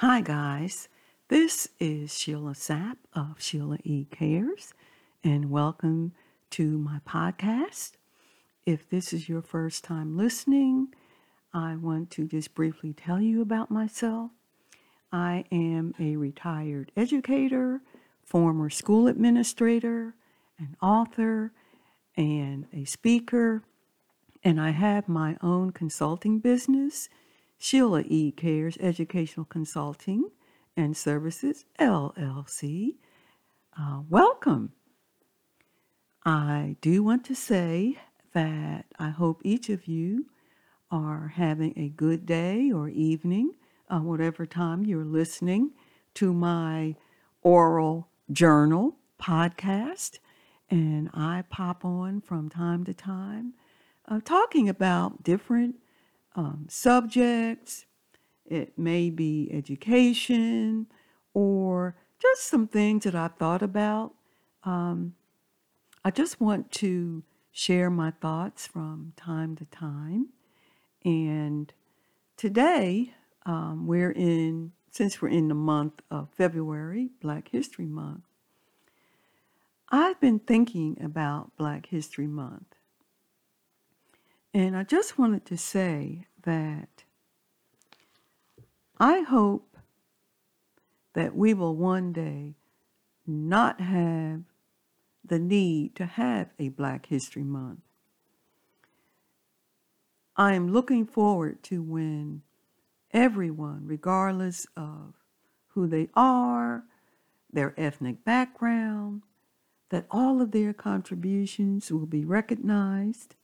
Hi, guys. This is Sheila Sapp of Sheila E. Cares, and welcome to my podcast. If this is your first time listening, I want to just briefly tell you about myself. I am a retired educator, former school administrator, an author, and a speaker, and I have my own consulting business, Sheila E. Cares Educational Consulting and Services, LLC. Uh, welcome. I do want to say that I hope each of you are having a good day or evening, uh, whatever time you're listening to my oral journal podcast. And I pop on from time to time uh, talking about different um, subjects. It may be education or just some things that I've thought about. Um, I just want to share my thoughts from time to time. And today, um, we're in, since we're in the month of February, Black History Month, I've been thinking about Black History Month. And I just wanted to say that I hope that we will one day not have the need to have a Black History Month. I am looking forward to when everyone, regardless of who they are, their ethnic background, that all of their contributions will be recognized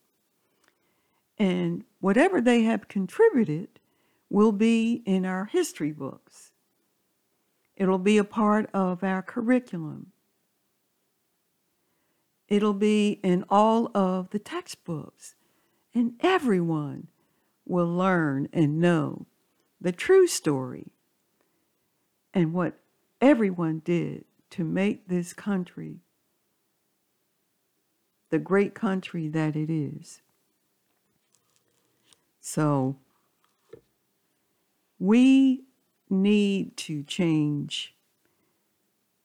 and whatever they have contributed will be in our history books. It'll be a part of our curriculum. It'll be in all of the textbooks. And everyone will learn and know the true story and what everyone did to make this country the great country that it is. So we need to change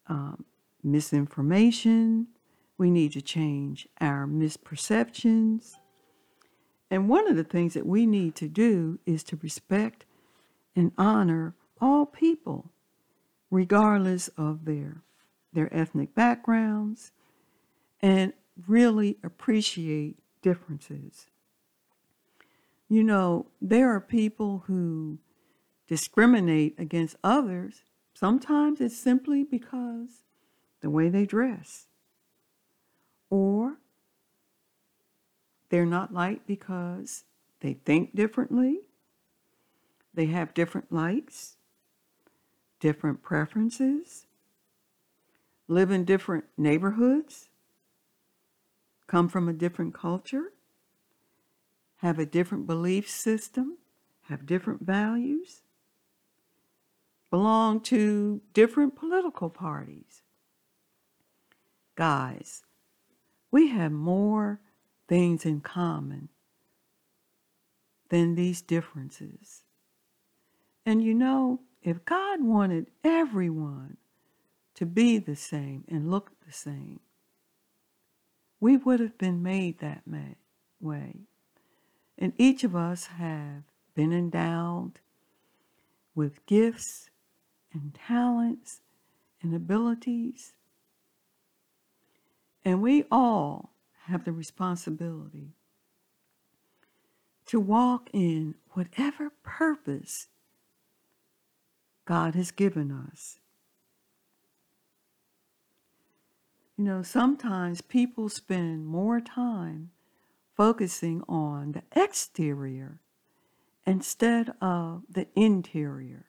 um, misinformation. We need to change our misperceptions. And one of the things that we need to do is to respect and honor all people, regardless of their, their ethnic backgrounds, and really appreciate differences. You know, there are people who discriminate against others. Sometimes it's simply because the way they dress, or they're not liked because they think differently, they have different likes, different preferences, live in different neighborhoods, come from a different culture have a different belief system, have different values, belong to different political parties. Guys, we have more things in common than these differences. And you know, if God wanted everyone to be the same and look the same, we would have been made that way. And each of us have been endowed with gifts and talents and abilities. And we all have the responsibility to walk in whatever purpose God has given us. You know, sometimes people spend more time focusing on the exterior instead of the interior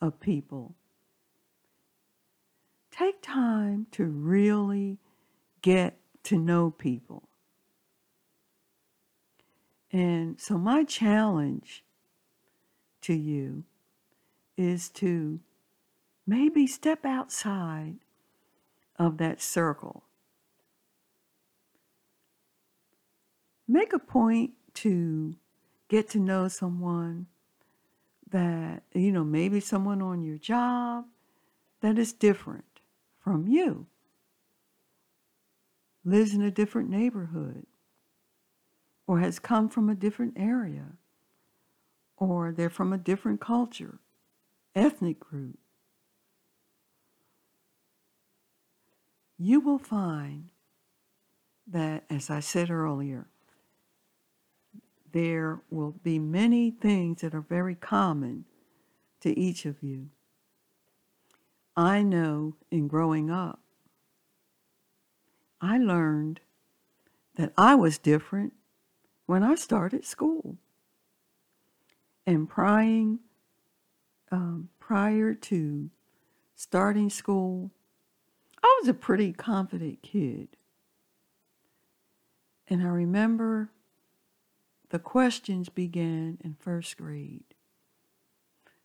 of people. Take time to really get to know people. And so, my challenge to you is to maybe step outside of that circle make a point to get to know someone that you know, maybe someone on your job that is different from you, lives in a different neighborhood, or has come from a different area, or they're from a different culture, ethnic group. You will find that, as I said earlier, there will be many things that are very common to each of you. I know in growing up, I learned that I was different when I started school. And prying, um, prior to starting school, I was a pretty confident kid. And I remember the questions began in first grade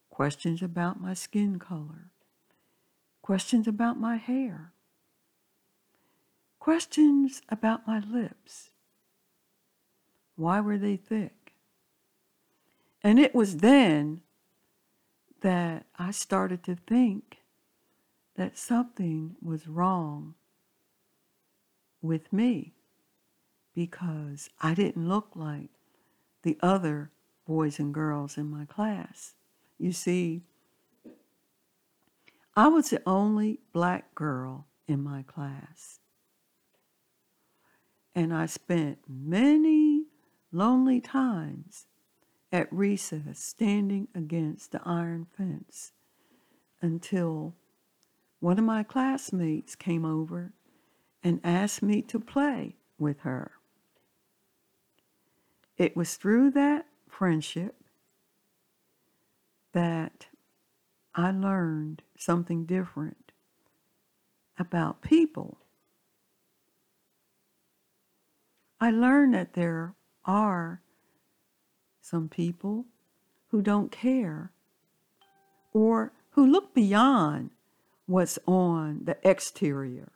questions about my skin color, questions about my hair, questions about my lips. Why were they thick? And it was then that I started to think that something was wrong with me because I didn't look like the other boys and girls in my class. You see, I was the only black girl in my class. And I spent many lonely times at recess standing against the iron fence until one of my classmates came over and asked me to play with her. It was through that friendship that I learned something different about people. I learned that there are some people who don't care or who look beyond what's on the exterior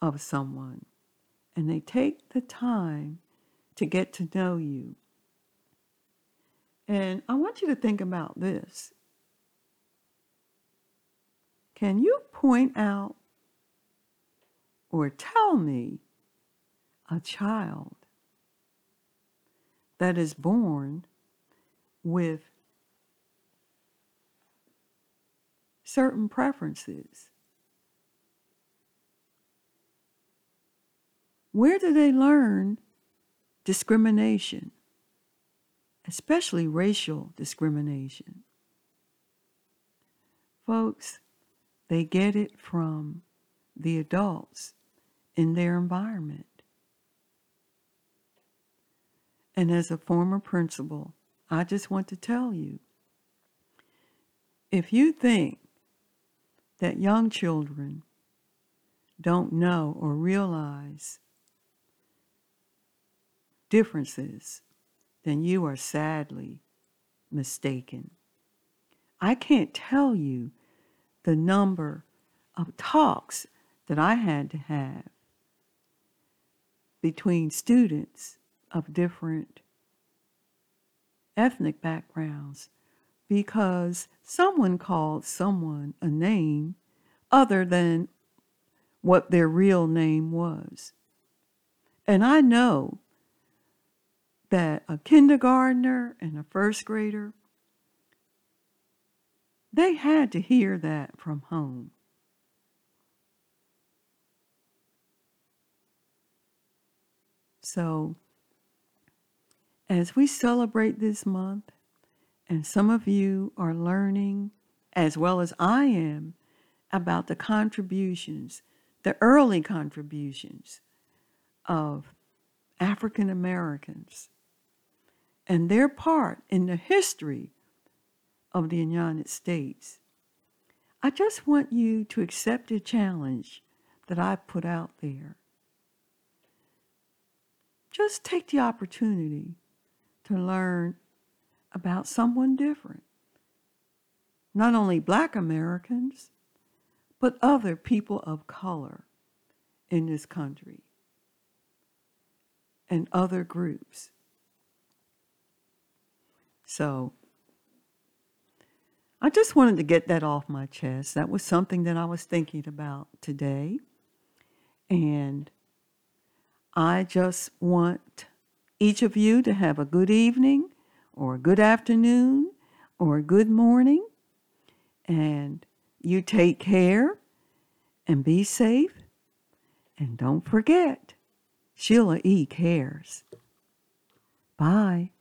of someone and they take the time to get to know you. And I want you to think about this. Can you point out or tell me a child that is born with certain preferences? Where do they learn discrimination, especially racial discrimination. Folks, they get it from the adults in their environment. And as a former principal, I just want to tell you if you think that young children don't know or realize differences, then you are sadly mistaken. I can't tell you the number of talks that I had to have between students of different ethnic backgrounds because someone called someone a name other than what their real name was. And I know that a kindergartner and a first grader, they had to hear that from home. So, as we celebrate this month, and some of you are learning, as well as I am, about the contributions, the early contributions of African Americans and their part in the history of the United States. I just want you to accept a challenge that I put out there. Just take the opportunity to learn about someone different. Not only black Americans, but other people of color in this country and other groups. So I just wanted to get that off my chest. That was something that I was thinking about today. And I just want each of you to have a good evening or a good afternoon or a good morning. And you take care and be safe. And don't forget, Sheila E. cares. Bye.